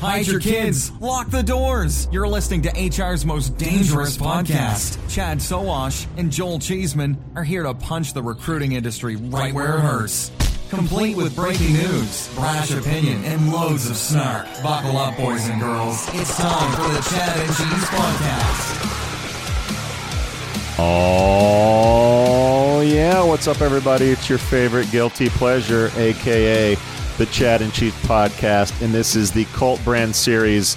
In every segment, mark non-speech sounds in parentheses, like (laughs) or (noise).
Hide your kids. Lock the doors. You're listening to HR's most dangerous podcast. Chad Sowash and Joel Cheeseman are here to punch the recruiting industry right where it hurts. Complete with breaking news, brash opinion, and loads of snark. Buckle up, boys and girls. It's time for the Chad and Cheese Podcast. Oh, yeah. What's up, everybody? It's your favorite guilty pleasure, aka the Chad and Cheese Podcast, and this is the Cult Brand Series.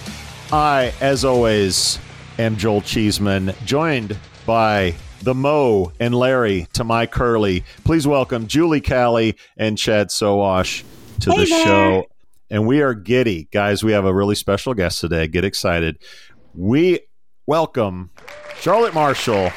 I, as always, am Joel Cheeseman, joined by the Moe and Larry to my Curly. Please welcome Julie Calli and Chad Sowash to Hey the there. show. And we are giddy. Guys, we have a really special guest today. Get excited. We welcome Charlotte Marshall,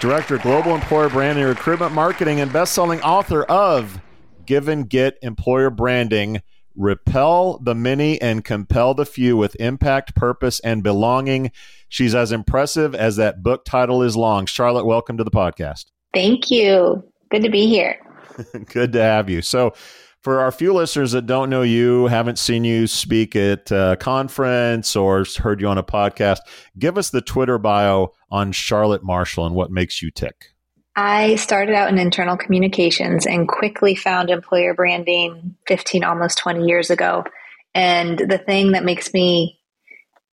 Director of Global Employer Branding, Recruitment Marketing, and best-selling author of Give and Get Employer Branding, Repel the Many and Compel the Few with Impact, Purpose, and Belonging. She's as impressive as that book title is long. Charlotte, welcome to the podcast. Thank you. Good to be here. (laughs) Good to have you. So, for our few listeners that don't know you, haven't seen you speak at a conference or heard you on a podcast, give us the Twitter bio on Charlotte Marshall and what makes you tick. I started out in internal communications and quickly found employer branding 15, almost 20 years ago. And the thing that makes me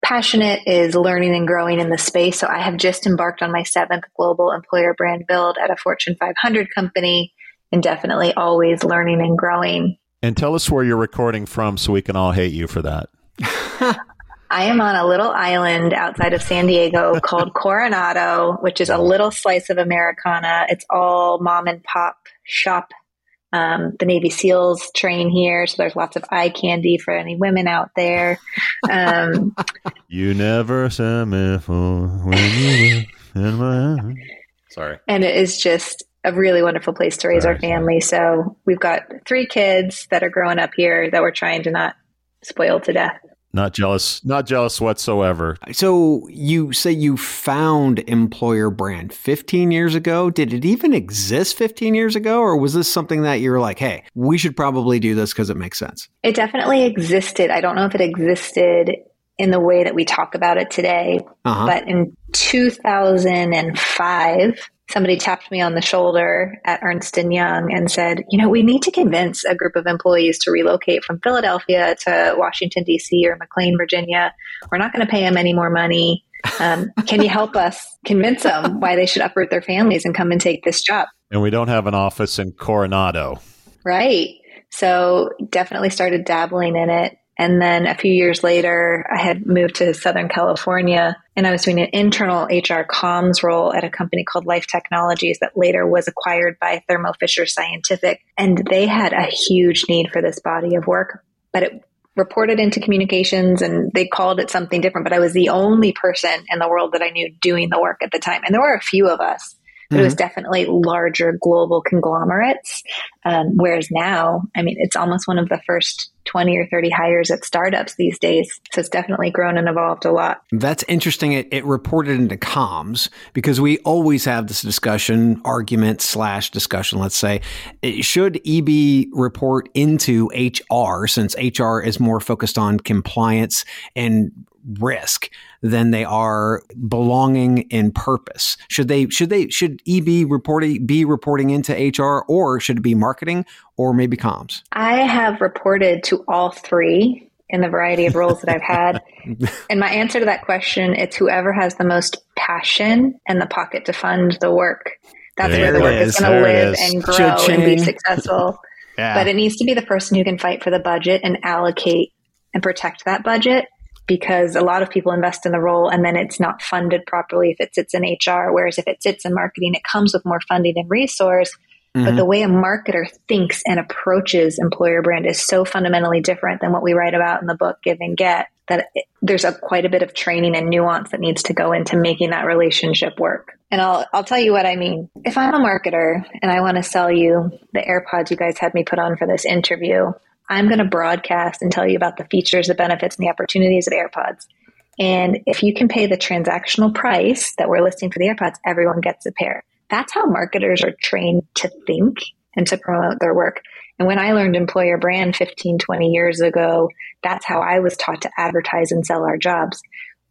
passionate is learning and growing in the space. So I have just embarked on my seventh global employer brand build at a Fortune 500 company and definitely always learning and growing. And tell us where you're recording from so we can all hate you for that. (laughs) I am on a little island outside of San Diego (laughs) called Coronado, which is a little slice of Americana. It's all mom and pop shop. Um, the Navy SEALs train here, so there's lots of eye candy for any women out there. Um, (laughs) You never said me for when you were in my Sorry. and it is just a really wonderful place to raise our Right. family. So we've got three kids that are growing up here that we're trying to not spoil to death. Not jealous. Not jealous whatsoever. So you say you found Employer Brand 15 years ago. Did it even exist 15 years ago? Or was this something that you were like, hey, we should probably do this because it makes sense? It definitely existed. I don't know if it existed in the way that we talk about it today, Uh-huh. but in 2005, somebody tapped me on the shoulder at Ernst and Young and said, "You know, we need to convince a group of employees to relocate from Philadelphia to Washington D.C. or McLean, Virginia. We're not going to pay them any more money. Um, can you help us convince them why they should uproot their families and come and take this job?" And we don't have an office in Coronado. Right. So definitely started dabbling in it. And then a few years later, I had moved to Southern California and I was doing an internal HR comms role at a company called Life Technologies that later was acquired by Thermo Fisher Scientific. And they had a huge need for this body of work, but it reported into communications and they called it something different. But I was the only person in the world that I knew doing the work at the time. And there were a few of us. But it was definitely larger global conglomerates. Um, whereas now, I mean, it's almost one of the first 20 or 30 hires at startups these days. So it's definitely grown and evolved a lot. That's interesting. It, it reported into comms because we always have this discussion, argument slash discussion, let's say. It- Should EB report into HR since HR is more focused on compliance and risk than they are belonging and purpose? Should they should they should EB reporting be reporting into HR or should it be marketing or maybe comms? I have reported to all three in the variety of roles that I've had. (laughs) and my answer to that question, it's whoever has the most passion and the pocket to fund the work. That's There where the work is. is going to live and grow and be successful. Yeah. But it needs to be the person who can fight for the budget and allocate and protect that budget because a lot of people invest in the role and then it's not funded properly if it sits in HR. Whereas if it sits in marketing, it comes with more funding and resource. But the mm-hmm. way a marketer thinks and approaches employer brand is so fundamentally different than what we write about in the book Give and Get that it, there's a quite a bit of training and nuance that needs to go into making that relationship work. And I'll I'll tell you what I mean. If I'm a marketer and I want to sell you the AirPods you guys had me put on for this interview, I'm going to broadcast and tell you about the features, the benefits, and the opportunities of AirPods. And if you can pay the transactional price that we're listing for the AirPods, everyone gets a pair. That's how marketers are trained to think and to promote their work. And when I learned employer brand 15, 20 years ago, that's how I was taught to advertise and sell our jobs.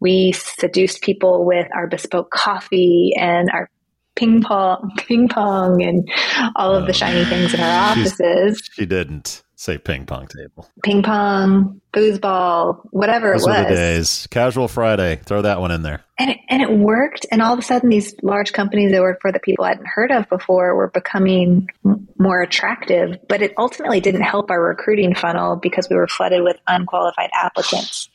We seduced people with our bespoke coffee and our ping pong, ping pong, and all of the oh. shiny things in our offices. She didn't say ping pong table. Ping pong, foosball, whatever Those it was. were the days. Casual Friday. Throw that one in there. And it, and it worked. And all of a sudden, these large companies I worked for that people hadn't heard of before were becoming more attractive. But it ultimately didn't help our recruiting funnel because we were flooded with unqualified applicants.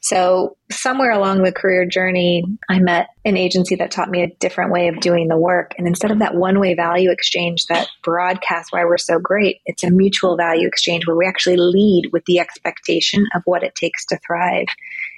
So, somewhere along the career journey, I met an agency that taught me a different way of doing the work. And instead of that one way value exchange that broadcasts why we're so great, it's a mutual value exchange where we actually lead with the expectation of what it takes to thrive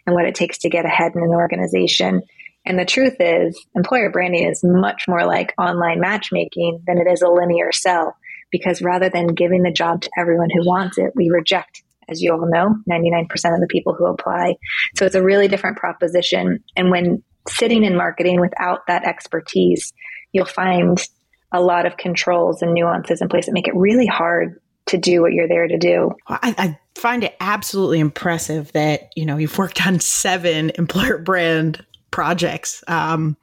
and what it takes to get ahead in an organization. And the truth is, employer branding is much more like online matchmaking than it is a linear sell. Because rather than giving the job to everyone who wants it, we reject as you all know, 99% of the people who apply. So it's a really different proposition. And when sitting in marketing without that expertise, you'll find a lot of controls and nuances in place that make it really hard to do what you're there to do. I, I, find it absolutely impressive that you know you've worked on seven employer brand projects. Um,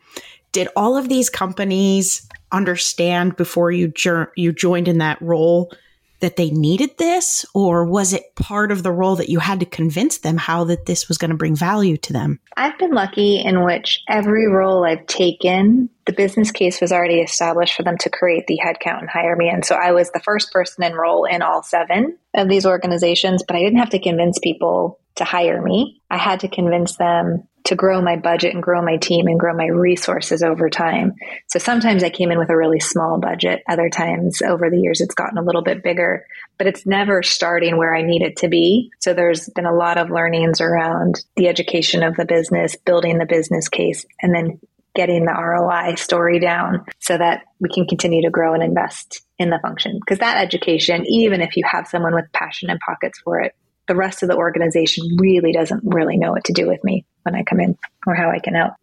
did all of these companies understand before you you joined in that role that they needed this? Or was it part of the role that you had to convince them how that this was going to bring value to them? I've been lucky in which every role i've taken the business case was already established for them to create the headcount and hire me. And so i was the first person enroll in all seven of these organizations but i didn't have to convince people to hire me i had to convince them to grow my budget and grow my team and grow my resources over time. So sometimes I came in with a really small budget. Other times over the years, it's gotten a little bit bigger, but it's never starting where I need it to be. So there's been a lot of learnings around the education of the business, building the business case, and then getting the ROI story down so that we can continue to grow and invest in the function. Because that education, even if you have someone with passion and pockets for it, the rest of the organization really doesn't really know what to do with me when I come in or how I can help.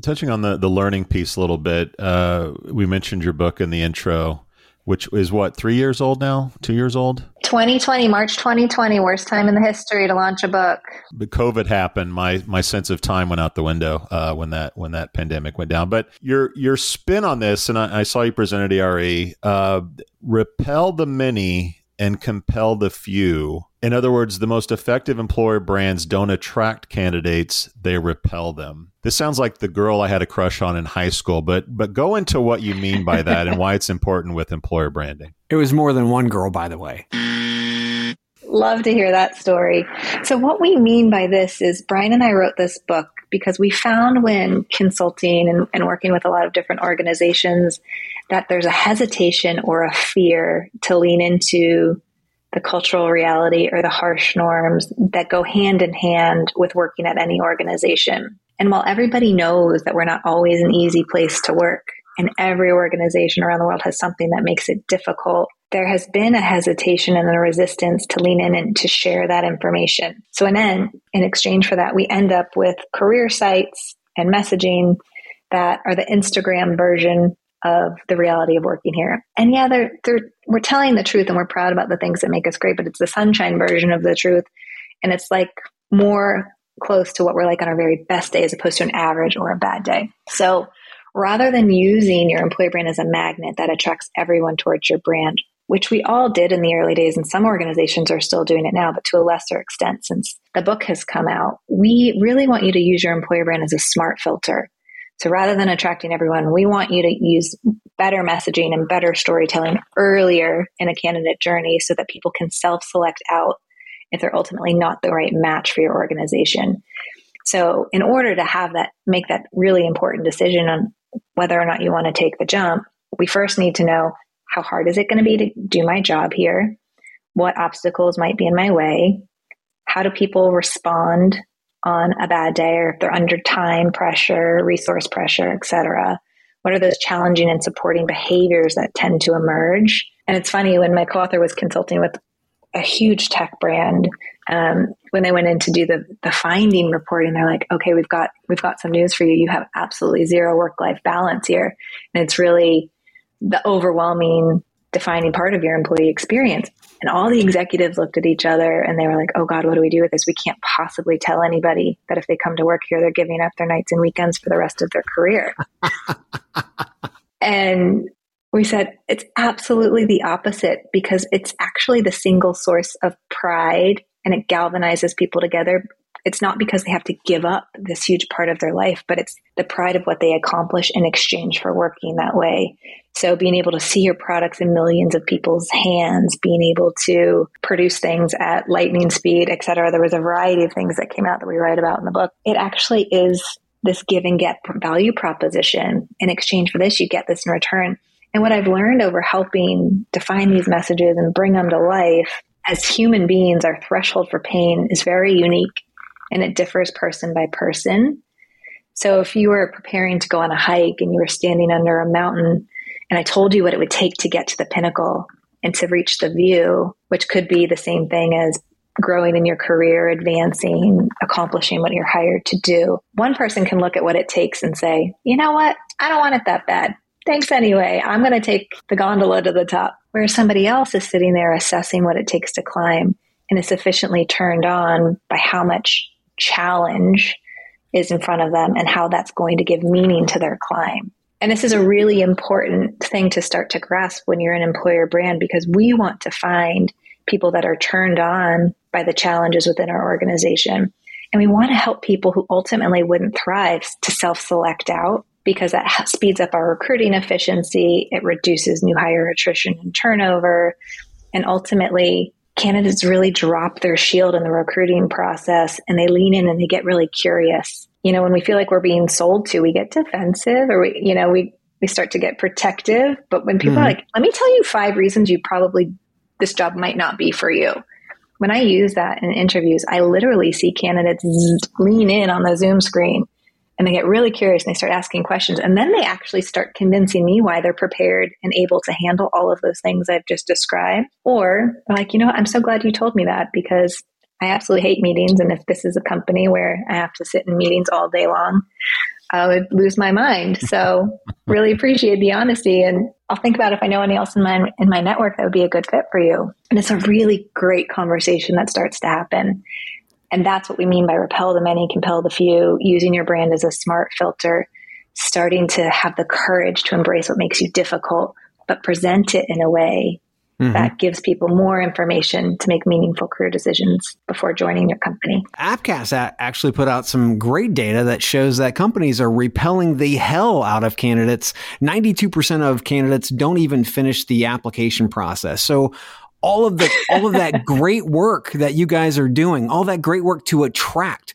Touching on the, the learning piece a little bit, uh, we mentioned your book in the intro, which is what, three years old now? Two years old? 2020, March 2020, worst time in the history to launch a book. But COVID happened. My my sense of time went out the window uh, when that when that pandemic went down. But your your spin on this, and I, I saw you present at ERE, uh, repel the many and compel the few. In other words, the most effective employer brands don't attract candidates, they repel them. This sounds like the girl I had a crush on in high school, but but go into what you mean by that and why it's important with employer branding. It was more than one girl, by the way. Love to hear that story. So, what we mean by this is Brian and I wrote this book because we found when consulting and, and working with a lot of different organizations that there's a hesitation or a fear to lean into the cultural reality or the harsh norms that go hand in hand with working at any organization. And while everybody knows that we're not always an easy place to work, and every organization around the world has something that makes it difficult, there has been a hesitation and a resistance to lean in and to share that information. So, and then in exchange for that, we end up with career sites and messaging that are the Instagram version of the reality of working here. And yeah, they're, they're, we're telling the truth and we're proud about the things that make us great, but it's the sunshine version of the truth. And it's like more close to what we're like on our very best day as opposed to an average or a bad day. So rather than using your employer brand as a magnet that attracts everyone towards your brand, which we all did in the early days, and some organizations are still doing it now, but to a lesser extent since the book has come out, we really want you to use your employer brand as a smart filter. So rather than attracting everyone, we want you to use better messaging and better storytelling earlier in a candidate journey so that people can self select out if they're ultimately not the right match for your organization. So, in order to have that, make that really important decision on whether or not you want to take the jump, we first need to know how hard is it going to be to do my job here? What obstacles might be in my way? How do people respond on a bad day or if they're under time pressure, resource pressure, etc. What are those challenging and supporting behaviors that tend to emerge? And it's funny when my co-author was consulting with a huge tech brand, um, when they went in to do the the finding reporting, they're like, "Okay, we've got we've got some news for you. You have absolutely zero work life balance here, and it's really the overwhelming defining part of your employee experience. And all the executives looked at each other and they were like, oh God, what do we do with this? We can't possibly tell anybody that if they come to work here, they're giving up their nights and weekends for the rest of their career. (laughs) and we said it's absolutely the opposite because it's actually the single source of pride and it galvanizes people together it's not because they have to give up this huge part of their life, but it's the pride of what they accomplish in exchange for working that way. So being able to see your products in millions of people's hands, being able to produce things at lightning speed, et cetera. There was a variety of things that came out that we write about in the book. It actually is this give and get value proposition. In exchange for this, you get this in return. And what I've learned over helping define these messages and bring them to life as human beings, our threshold for pain is very unique and it differs person by person. So if you were preparing to go on a hike and you were standing under a mountain and I told you what it would take to get to the pinnacle and to reach the view, which could be the same thing as growing in your career, advancing, accomplishing what you're hired to do. One person can look at what it takes and say, you know what? I don't want it that bad. Thanks anyway. I'm going to take the gondola to the top. Whereas somebody else is sitting there assessing what it takes to climb and is sufficiently turned on by how much challenge is in front of them and how that's going to give meaning to their climb. And this is a really important thing to start to grasp when you're an employer brand because we want to find people that are turned on by the challenges within our organization. And we want to help people who ultimately wouldn't thrive to self select out because that speeds up our recruiting efficiency. It reduces new hire attrition and turnover. And ultimately, candidates really drop their shield in the recruiting process and they lean in and they get really curious. You know, when we feel like we're being sold to, we get defensive or we, you know, we, we start to get protective. But when people mm-hmm. are like, let me tell you five reasons you probably, this job might not be for you. When I use that in interviews, I literally see candidates lean in on the Zoom screen and they get really curious and they start asking questions. And then they actually start convincing me why they're prepared and able to handle all of those things I've just described. Or like, you know? I'm so glad you told me that because I absolutely hate meetings. And if this is a company where I have to sit in meetings all day long, I would lose my mind. (laughs) So really appreciate the honesty and I'll think about if I know anyone else in my in my network that would be a good fit for you. And it's a really great conversation that starts to happen. And that's what we mean by repel the many, compel the few, using your brand as a smart filter, starting to have the courage to embrace what makes you difficult, but present it in a way Mm-hmm. that gives people more information to make meaningful career decisions before joining your company. Appcast actually put out some great data that shows that companies are repelling the hell out of candidates. 92% of candidates don't even finish the application process. So all of the all of that (laughs) great work that you guys are doing, all that great work to attract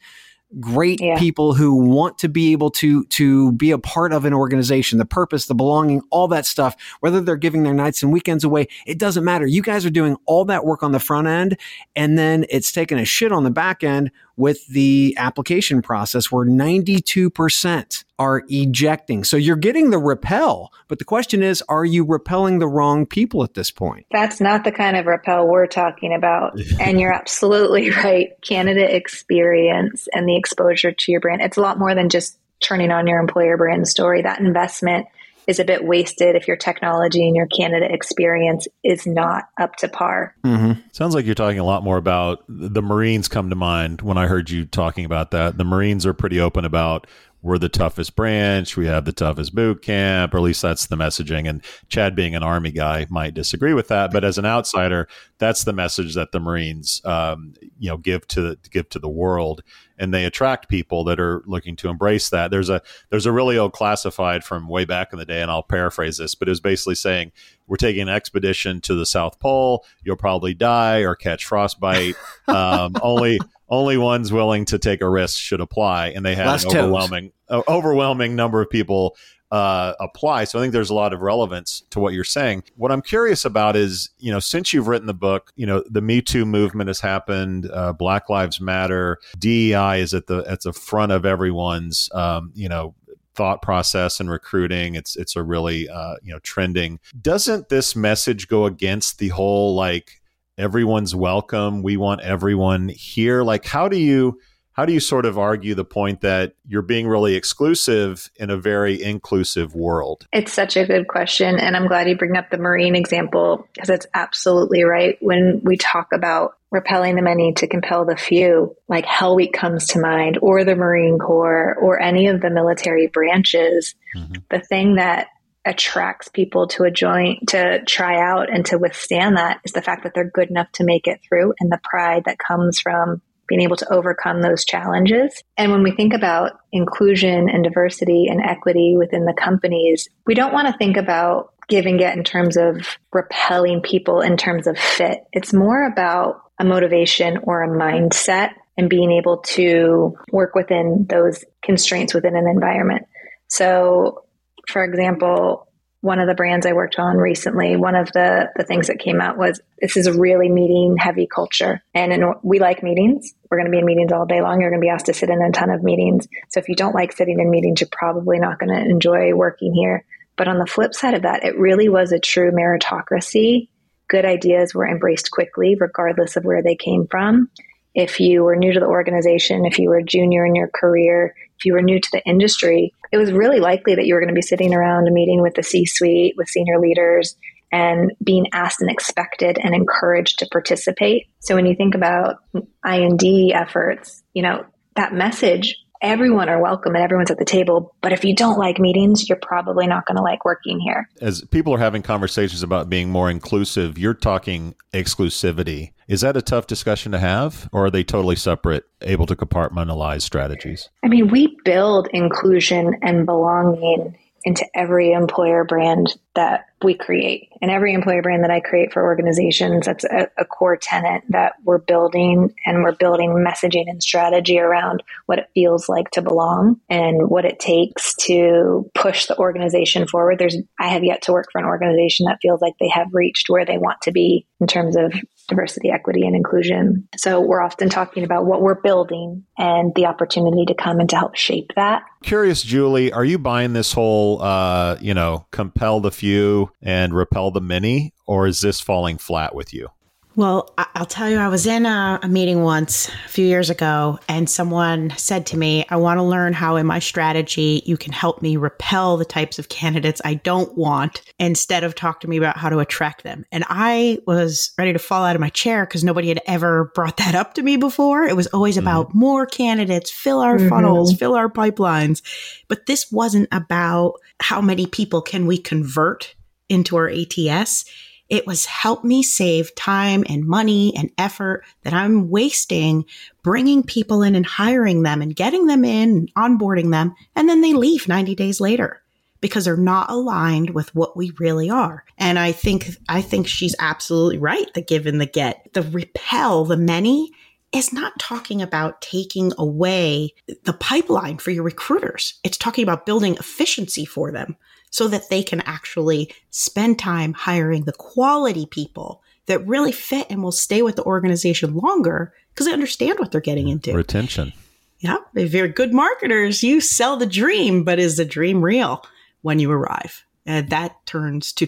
great yeah. people who want to be able to to be a part of an organization the purpose the belonging all that stuff whether they're giving their nights and weekends away it doesn't matter you guys are doing all that work on the front end and then it's taking a shit on the back end with the application process where 92% are ejecting. So you're getting the repel, but the question is, are you repelling the wrong people at this point? That's not the kind of repel we're talking about. (laughs) and you're absolutely right. Candidate experience and the exposure to your brand. It's a lot more than just turning on your employer brand story. That investment is a bit wasted if your technology and your candidate experience is not up to par. Mm-hmm. Sounds like you're talking a lot more about the Marines come to mind when I heard you talking about that. The Marines are pretty open about we're the toughest branch, we have the toughest boot camp, or at least that's the messaging. And Chad, being an Army guy, might disagree with that, but as an outsider, that's the message that the Marines, um, you know, give to give to the world, and they attract people that are looking to embrace that. There's a there's a really old classified from way back in the day, and I'll paraphrase this, but it was basically saying we're taking an expedition to the South Pole, you'll probably die or catch frostbite. (laughs) um, only only ones willing to take a risk should apply, and they had Last an overwhelming uh, overwhelming number of people uh, apply. So I think there's a lot of relevance to what you're saying. What I'm curious about is, you know, since you've written the book, you know, the Me Too movement has happened. Uh, Black Lives Matter, DEI is at the at the front of everyone's, um, you know, thought process and recruiting. It's it's a really uh, you know trending. Doesn't this message go against the whole like everyone's welcome. We want everyone here. Like, how do you how do you sort of argue the point that you're being really exclusive in a very inclusive world? It's such a good question. And I'm glad you bring up the Marine example because it's absolutely right. When we talk about repelling the many to compel the few, like Hell Week comes to mind, or the Marine Corps, or any of the military branches, mm-hmm. the thing that attracts people to a joint to try out and to withstand that is the fact that they're good enough to make it through and the pride that comes from being able to overcome those challenges. And when we think about inclusion and diversity and equity within the companies, we don't want to think about give and get in terms of repelling people in terms of fit. It's more about a motivation or a mindset and being able to work within those constraints within an environment. So, for example, one of the brands I worked on recently, one of the, the things that came out was this is a really meeting heavy culture. And in, we like meetings. We're going to be in meetings all day long. You're going to be asked to sit in a ton of meetings. So if you don't like sitting in meetings, you're probably not going to enjoy working here. But on the flip side of that, it really was a true meritocracy. Good ideas were embraced quickly, regardless of where they came from. If you were new to the organization, if you were a junior in your career, if you were new to the industry, it was really likely that you were going to be sitting around a meeting with the C suite, with senior leaders, and being asked and expected and encouraged to participate. So when you think about I&D efforts, you know, that message everyone are welcome and everyone's at the table. But if you don't like meetings, you're probably not going to like working here. As people are having conversations about being more inclusive, you're talking exclusivity. Is that a tough discussion to have, or are they totally separate, able to compartmentalize strategies? I mean, we build inclusion and belonging into every employer brand that we create. And every employer brand that I create for organizations, that's a, a, core tenet that we're building and we're building messaging and strategy around what it feels like to belong and what it takes to push the organization forward. There's, I have yet to work for an organization that feels like they have reached where they want to be in terms of diversity, equity, and inclusion. So we're often talking about what we're building and the opportunity to come and to help shape that. Curious, Julie, are you buying this whole, uh, you know, compel the few and repel the many, or is this falling flat with you? Well, I'll tell you, I was in a, a, meeting once a few years ago, and someone said to me, I want to learn how in my strategy you can help me repel the types of candidates I don't want instead of talk to me about how to attract them. And I was ready to fall out of my chair because nobody had ever brought that up to me before. It was always mm-hmm. about more candidates, fill our mm-hmm. funnels, fill our pipelines. But this wasn't about how many people can we convert into our ATS it was help me save time and money and effort that I'm wasting bringing people in and hiring them and getting them in, onboarding them, and then they leave 90 days later because they're not aligned with what we really are. And I think I think she's absolutely right. The give and the get, the repel the many is not talking about taking away the pipeline for your recruiters. It's talking about building efficiency for them so that they can actually spend time hiring the quality people that really fit and will stay with the organization longer because they understand what they're getting into. Retention. Yeah. If you're good marketers, you sell the dream, but is the dream real when you arrive? And that turns to,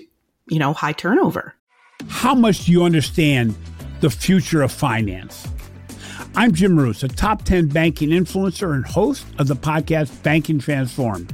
you know, high turnover. How much do you understand the future of finance? I'm Jim Marous, a top 10 banking influencer and host of the podcast Banking Transformed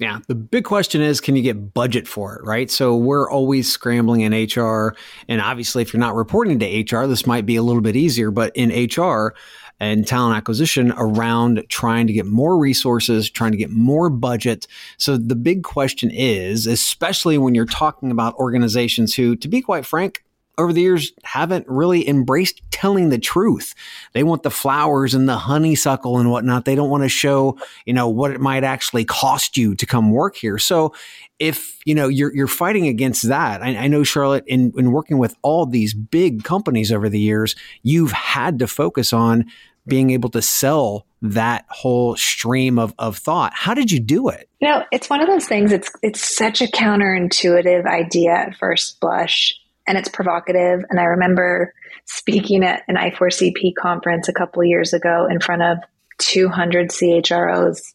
Yeah. The big question is can you get budget for it, right? So we're always scrambling in HR. And obviously, if you're not reporting to HR, this might be a little bit easier. But in HR and talent acquisition around trying to get more resources, trying to get more budget. So the big question is, especially when you're talking about organizations who, to be quite frank, over the years haven't really embraced telling the truth. They want the flowers and the honeysuckle and whatnot. They don't want to show, you know, what it might actually cost you to come work here. So if, you know, you're, you're fighting against that, I, I know Charlotte in, in working with all these big companies over the years, you've had to focus on being able to sell that whole stream of, of thought. How did you do it? You know, it's one of those things, it's it's such a counterintuitive idea at first blush and it's provocative. And I remember speaking at an I4CP conference a couple years ago in front of 200 CHROs.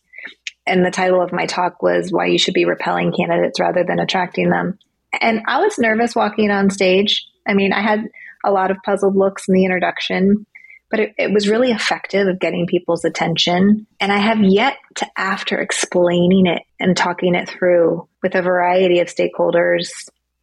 And the title of my talk was Why You Should Be Repelling Candidates Rather Than Attracting Them. And I was nervous walking on stage. I mean, I had a lot of puzzled looks in the introduction, but it, it, was really effective of getting people's attention. And I have yet to, after explaining it and talking it through with a variety of stakeholders,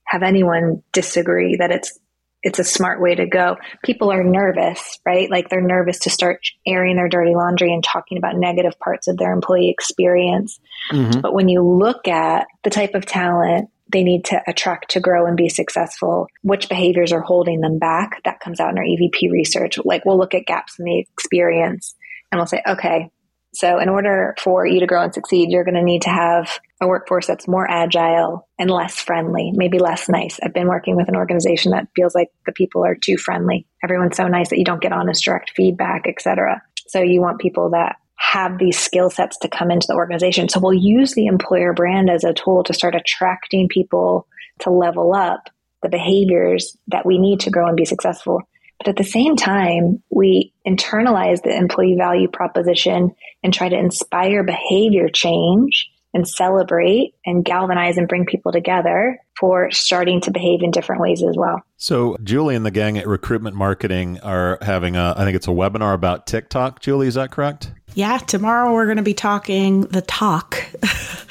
have anyone disagree that it's it's a smart way to go. People are nervous, right? Like they're nervous to start airing their dirty laundry and talking about negative parts of their employee experience. Mm-hmm. But when you look at the type of talent they need to attract to grow and be successful, which behaviors are holding them back. That comes out in our EVP research. Like we'll look at gaps in the experience and we'll say, okay, so in order for you to grow and succeed, you're going to need to have a workforce that's more agile and less friendly, maybe less nice. I've been working with an organization that feels like the people are too friendly. Everyone's so nice that you don't get honest direct feedback, etc. So you want people that have these skill sets to come into the organization. So we'll use the employer brand as a tool to start attracting people to level up the behaviors that we need to grow and be successful. But at the same time, we internalize the employee value proposition and try to inspire behavior change and celebrate and galvanize and bring people together for starting to behave in different ways as well. So, Julie and the gang at Recruitment Marketing are having a, I think it's a webinar about TikTok. Julie, is that correct? Yeah, tomorrow we're going to be talking the talk. (laughs)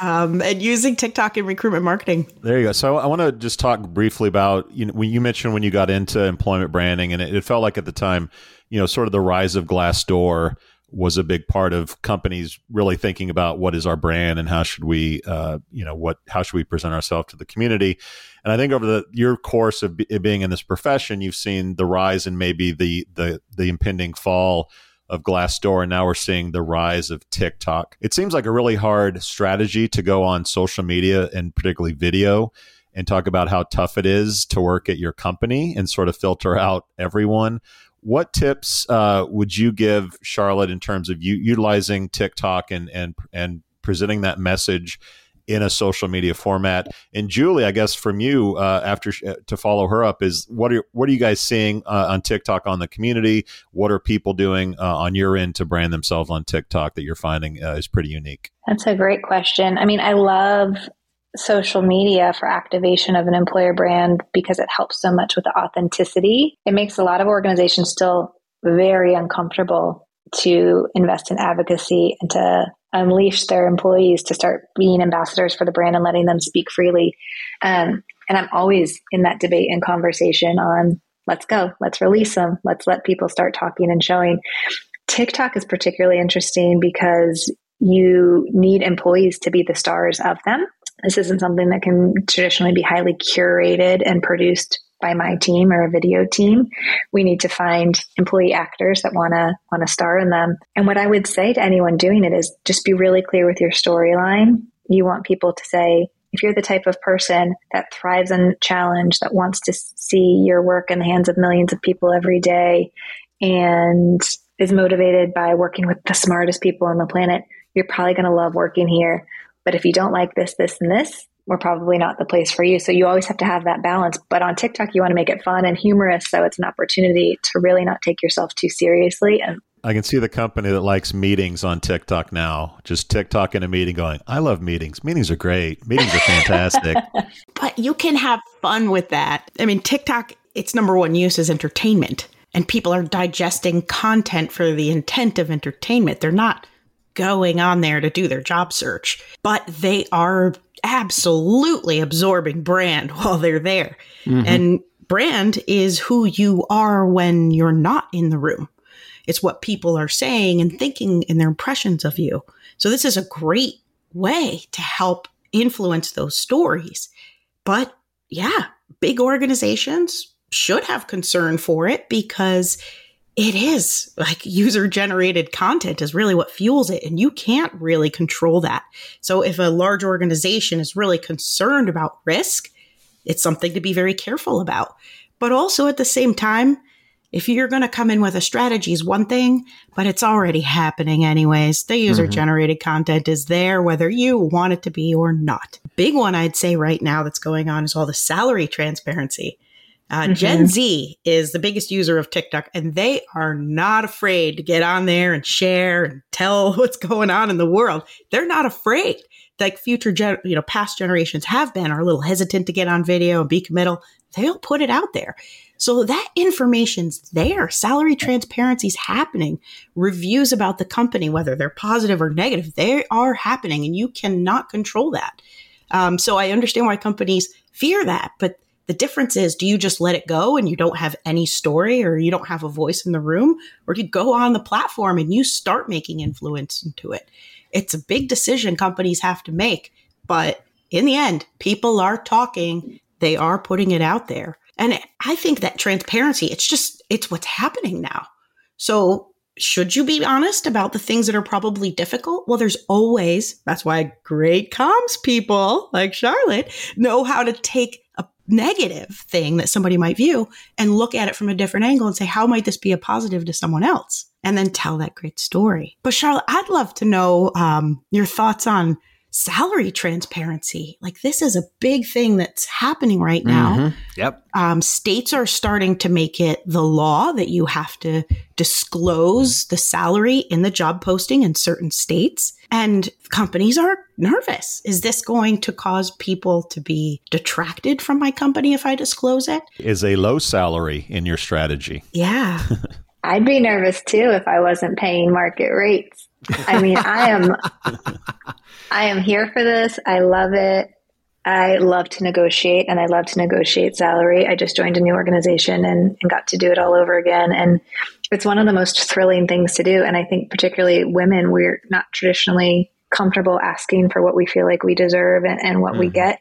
Um, and using TikTok in recruitment marketing. There you go. So I want to just talk briefly about you know when you mentioned when you got into employment branding, and it, it, felt like at the time, you know, sort of the rise of Glassdoor was a big part of companies really thinking about what is our brand and how should we, uh, you know, what how should we present ourselves to the community. And I think over the your course of being in this profession, you've seen the rise and maybe the the the impending fall of Glassdoor, and now we're seeing the rise of TikTok. It seems like a really hard strategy to go on social media and particularly video and talk about how tough it is to work at your company and sort of filter out everyone. What tips uh, would you give Charlotte in terms of u- utilizing TikTok and and and presenting that message in a social media format. And Julie, I guess from you, uh, after sh- uh, to follow her up, is what are what are you guys seeing uh, on TikTok on the community? What are people doing uh, on your end to brand themselves on TikTok that you're finding uh, is pretty unique? That's a great question. I mean, I love social media for activation of an employer brand because it helps so much with the authenticity. It makes a lot of organizations still very uncomfortable to invest in advocacy and to unleash their employees to start being ambassadors for the brand and letting them speak freely. Um, and I'm always in that debate and conversation on let's go, let's release them, let's let people start talking and showing. TikTok is particularly interesting because you need employees to be the stars of them. This isn't something that can traditionally be highly curated and produced by my team or a video team. We need to find employee actors that want to want to star in them. And what I would say to anyone doing it is just be really clear with your storyline. You want people to say, if you're the type of person that thrives on challenge, that wants to see your work in the hands of millions of people every day and is motivated by working with the smartest people on the planet, you're probably going to love working here. But if you don't like this, this, and this, we're probably not the place for you. So you always have to have that balance. But on TikTok, you want to make it fun and humorous. So it's an opportunity to really not take yourself too seriously. And I can see the company that likes meetings on TikTok now. Just TikTok in a meeting going, I love meetings. Meetings are great. Meetings are fantastic. (laughs) but you can have fun with that. I mean, TikTok, its number one use is entertainment. And people are digesting content for the intent of entertainment. They're not going on there to do their job search, but they are absolutely absorbing brand (laughs) while they're there. Mm-hmm. And brand is who you are when you're not in the room. It's what people are saying and thinking in their impressions of you. So this is a great way to help influence those stories. But yeah, big organizations should have concern for it because it is like user generated content is really what fuels it and you can't really control that so if a large organization is really concerned about risk it's something to be very careful about but also at the same time if you're going to come in with a strategy is one thing, but it's already happening anyways. The mm-hmm. user generated content is there, whether you want it to be or not. Big one I'd say right now that's going on is all the salary transparency. Uh, mm-hmm. Gen Z is the biggest user of TikTok, and they are not afraid to get on there and share and tell (laughs) what's going on in the world. They're not afraid. Like future, gen- you know, past generations have been, are a little hesitant to get on video and be committal. They'll put it out there. So that information's there. Salary transparency is happening. Reviews about the company, whether they're positive or negative, they are happening and you cannot control that. Um, so I understand why companies fear that, but the difference is do you just let it go and you don't have any story or you don't have a voice in the room or do you go on the platform and you start making influence into it? It's a big decision companies have to make, but in the end, people are talking, they are putting it out there. And I think that transparency, it's just, it's what's happening now. So should you be honest about the things that are probably difficult? Well, there's always, that's why great comms people like Charlotte know how to take negative thing that somebody might view and look at it from a different angle and say, how might this be a positive to someone else? And then tell that great story. But Charlotte, I'd love to know um, your thoughts on salary transparency. Like this is a big thing that's happening right now. Mm-hmm. Yep. Um, states are starting to make it the law that you have to disclose the salary in the job posting in certain states. And companies are nervous. Is this going to cause people to be detracted from my company if I disclose it? Is a low salary in your strategy? Yeah. (laughs) I'd be nervous too if I wasn't paying market rates. I mean, I am (laughs) I am here for this. I love it. I love to negotiate and I love to negotiate salary. I just joined a new organization and, and got to do it all over again. And it's one of the most thrilling things to do. And I think particularly women, we're not traditionally comfortable asking for what we feel like we deserve and, and what mm-hmm. we get.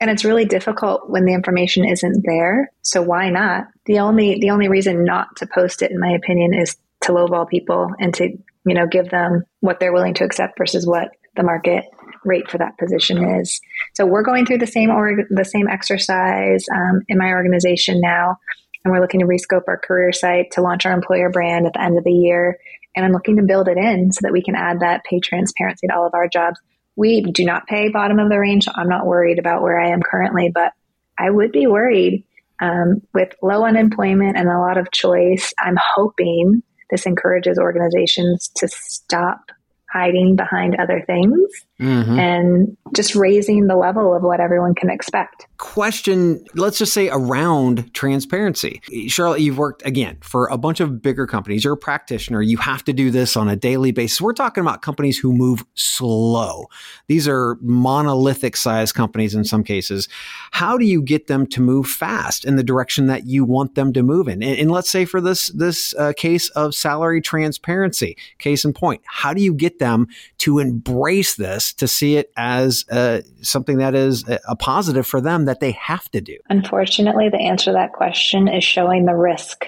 And it's really difficult when the information isn't there. So why not? The only the only reason not to post it, in my opinion, is to lowball people and to you know give them what they're willing to accept versus what the market rate for that position is. So we're going through the same org- the same exercise um, in my organization now, and we're looking to rescope our career site to launch our employer brand at the end of the year. And I'm looking to build it in so that we can add that pay transparency to all of our jobs. We do not pay bottom of the range. I'm not worried about where I am currently, but I would be worried um, with low unemployment and a lot of choice. I'm hoping this encourages organizations to stop hiding behind other things mm-hmm. and just raising the level of what everyone can expect. Question, let's just say around transparency. Charlotte, you've worked again for a bunch of bigger companies. You're a practitioner. You have to do this on a daily basis. We're talking about companies who move slow. These are monolithic size companies in some cases. How do you get them to move fast in the direction that you want them to move in? And, and let's say for this, this uh, case of salary transparency, case in point, how do you get them to embrace this to see it as uh, something that is a positive for them that they have to do? Unfortunately, the answer to that question is showing the risk.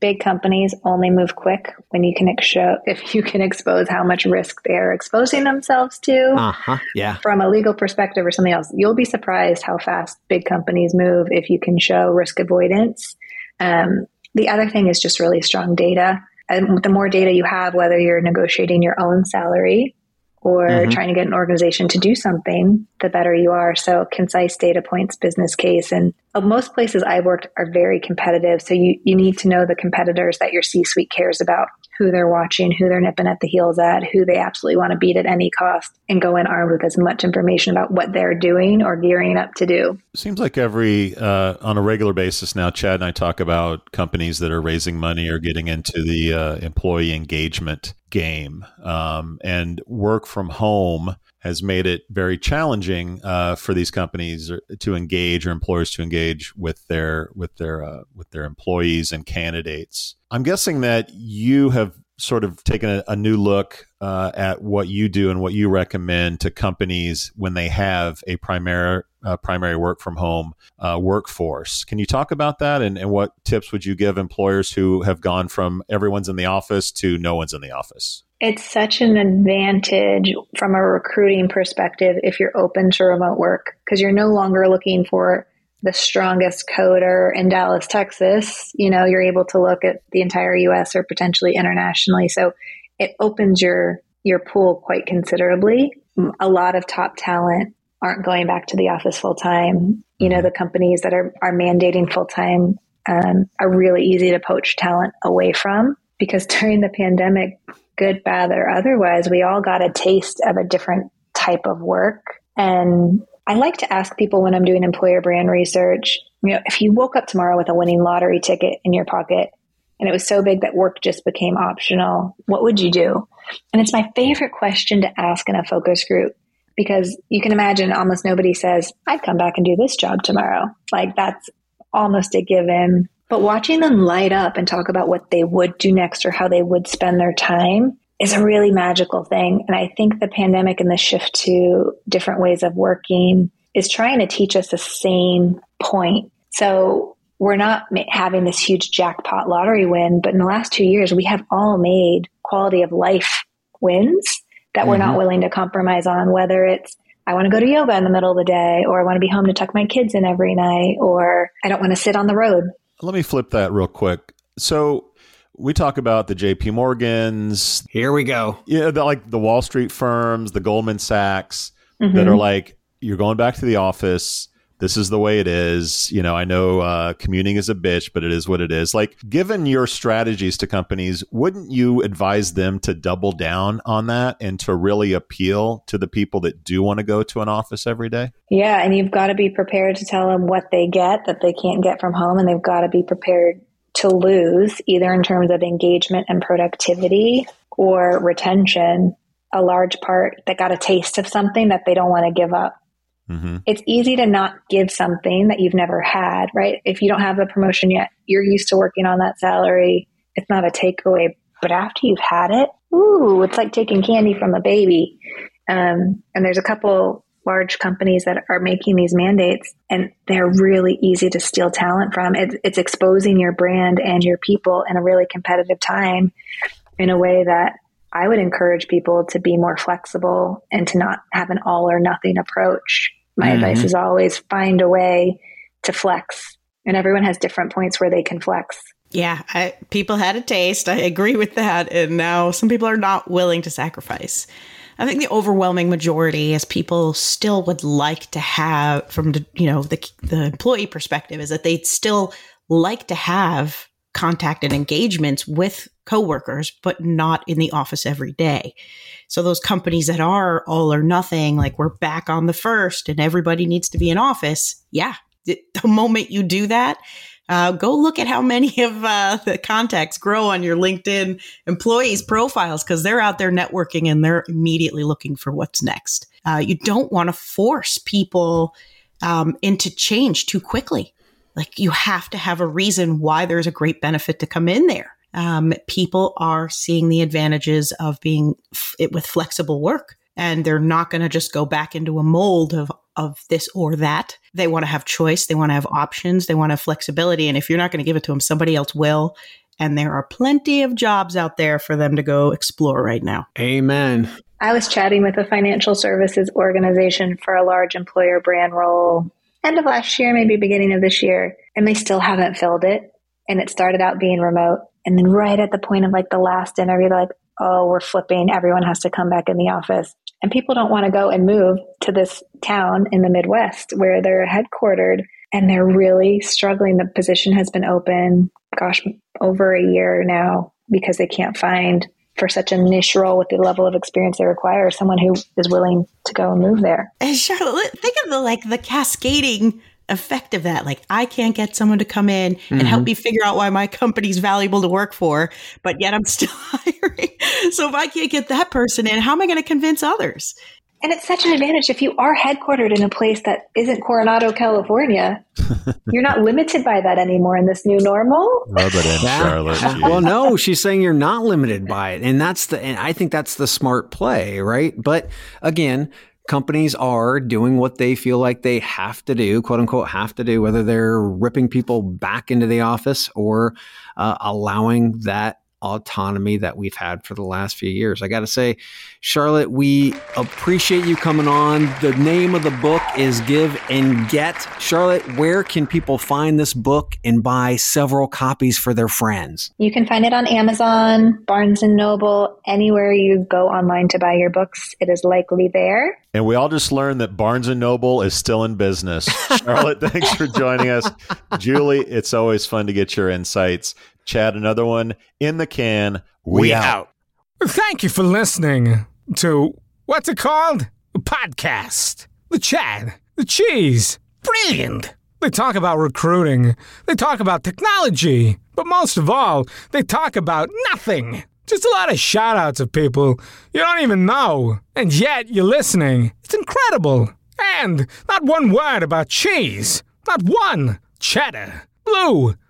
Big companies only move quick when you can show if you can expose how much risk they are exposing themselves to. Uh-huh. Yeah. From a legal perspective or something else, you'll be surprised how fast big companies move if you can show risk avoidance. Um, the other thing is just really strong data. And the more data you have, whether you're negotiating your own salary or mm-hmm. trying to get an organization to do something, the better you are. So concise data points, business case. And uh, most places I've worked are very competitive. So you, you need to know the competitors that your C suite cares about, who they're watching, who they're nipping at the heels at, who they absolutely want to beat at any cost, and go in armed with as much information about what they're doing or gearing up to do. Seems like every, uh, on a regular basis now, Chad and I talk about companies that are raising money or getting into the uh, employee engagement game. Um, and work from home has made it very challenging uh, for these companies to engage or employers to engage with their with their uh, with their employees and candidates. I'm guessing that you have sort of taken a, a new look uh, at what you do and what you recommend to companies when they have a primary uh, primary work from home uh, workforce. Can you talk about that and, and what tips would you give employers who have gone from everyone's in the office to no one's in the office? It's such an advantage from a recruiting perspective if you're open to remote work because you're no longer looking for the strongest coder in Dallas, Texas, you know, you're able to look at the entire US or potentially internationally. So it opens your your pool quite considerably. A lot of top talent aren't going back to the office full time. You know, the companies that are, are mandating full time um, are really easy to poach talent away from because (laughs) during the pandemic, good, bad, or otherwise, we all got a taste of a different type of work. And I like to ask people when I'm doing employer brand research, you know, if you woke up tomorrow with a winning lottery ticket in your pocket and it was so big that work just became optional, what would you do? And it's my favorite question to ask in a focus group because you can imagine almost nobody says, I'd come back and do this job tomorrow. Like that's almost a given. But watching them light up and talk about what they would do next or how they would spend their time is a really magical thing. And I think the pandemic and the shift to different ways of working is trying to teach us the same point. So we're not having this huge jackpot lottery win, but in the last two years, we have all made quality of life wins that we're mm-hmm. not willing to compromise on, whether it's I want to go to yoga in the middle of the day, or I want to be home to tuck my kids in every night, or I don't want to sit on the road. Let me flip that real quick. So we talk about the JP Morgans. Here we go. Yeah, the, like the Wall Street firms, the Goldman Sachs mm-hmm. that are like, you're going back to the office this is the way it is. You know, I know uh, commuting is a bitch, but it is what it is. Like, given your strategies to companies, wouldn't you advise them to double down on that and to really appeal to the people that do want to go to an office every day? Yeah, and you've got to be prepared to tell them what they get that they can't get from home, and they've got to be prepared to lose either in terms of engagement and productivity or retention a large part that got a taste of something that they don't want to give up. Mm-hmm. It's easy to not give something that you've never had, right? If you don't have a promotion yet, you're used to working on that salary. It's not a takeaway. But after you've had it, ooh, it's like taking candy from a baby. Um, and there's a couple large companies that are making these mandates, and they're really easy to steal talent from. It's, it's exposing your brand and your people in a really competitive time in a way that I would encourage people to be more flexible and to not have an all or nothing approach my mm-hmm. advice is always find a way to flex. And everyone has different points where they can flex. Yeah, I, people had a taste. I agree with that. And now some people are not willing to sacrifice. I think the overwhelming majority, as people still would like to have from the, you know the the employee perspective, is that they'd still like to have contact and engagements with coworkers, but not in the office every day. So those companies that are all or nothing, like we're back on the first and everybody needs to be in office. Yeah. The, (laughs) moment you do that, uh, go look at how many of uh, the contacts grow on your LinkedIn employees' profiles because they're out there networking and they're immediately looking for what's next. Uh, you don't want to force people um, into change too quickly. Like you have to have a reason why there's a great benefit to come in there. Um, people are seeing the advantages of being f- with flexible work and they're not going to just go back into a mold of of this or that. They want to have choice, they want to have options, they want to have flexibility and if you're not going to give it to them somebody else will and there are plenty of jobs out there for them to go explore right now. Amen. I was chatting with a financial services organization for a large employer brand role end of last year, maybe beginning of this year, and they still haven't filled it. And it started out being remote. And then right at the point of like the last interview, they're like, oh, we're flipping. Everyone has to come back in the office. And people don't want to go and move to this town in the Midwest where they're headquartered and they're really struggling. The position has been open, gosh, over a year now because they can't find for such a niche role with the level of experience they require someone who is willing to go and move there. And Charlotte, think of the like the cascading effect of that. Like I can't get someone to come in and mm-hmm. help me figure out why my company's valuable to work for, but yet I'm (laughs) still hiring. So if I can't get that person in, how am I going to convince others? And it's such an advantage if you are headquartered in a place that isn't Coronado, California. (laughs) you're not limited by that anymore in this new normal. Rub it in, Charlotte. well, no, she's saying you're not limited by it, and that's the. And I think that's the smart play, right? But again, companies are doing what they feel like they have to do, quote unquote, have to do, whether they're ripping people back into the office or uh, allowing that autonomy that we've had for the last few years. I got to say, Charlotte, we appreciate you coming on. The name of the book is Give and Get. Charlotte, where can people find this book and buy several copies for their friends? You can find it on Amazon, Barnes and Noble, anywhere you go online to buy your books. It is likely there. And we all just learned that Barnes and Noble is still in business. (laughs) Charlotte, thanks for joining us. Julie, it's always fun to get your insights. Chad, another one in the can. We, We out. out. Thank you for listening to what's it called? A podcast. The Chad, the Cheese. Brilliant. They talk about recruiting. They talk about technology. But most of all, they talk about nothing. Just a lot of shout outs of people you don't even know. And yet you're listening. It's incredible. And not one word about cheese. Not one. Cheddar, blue,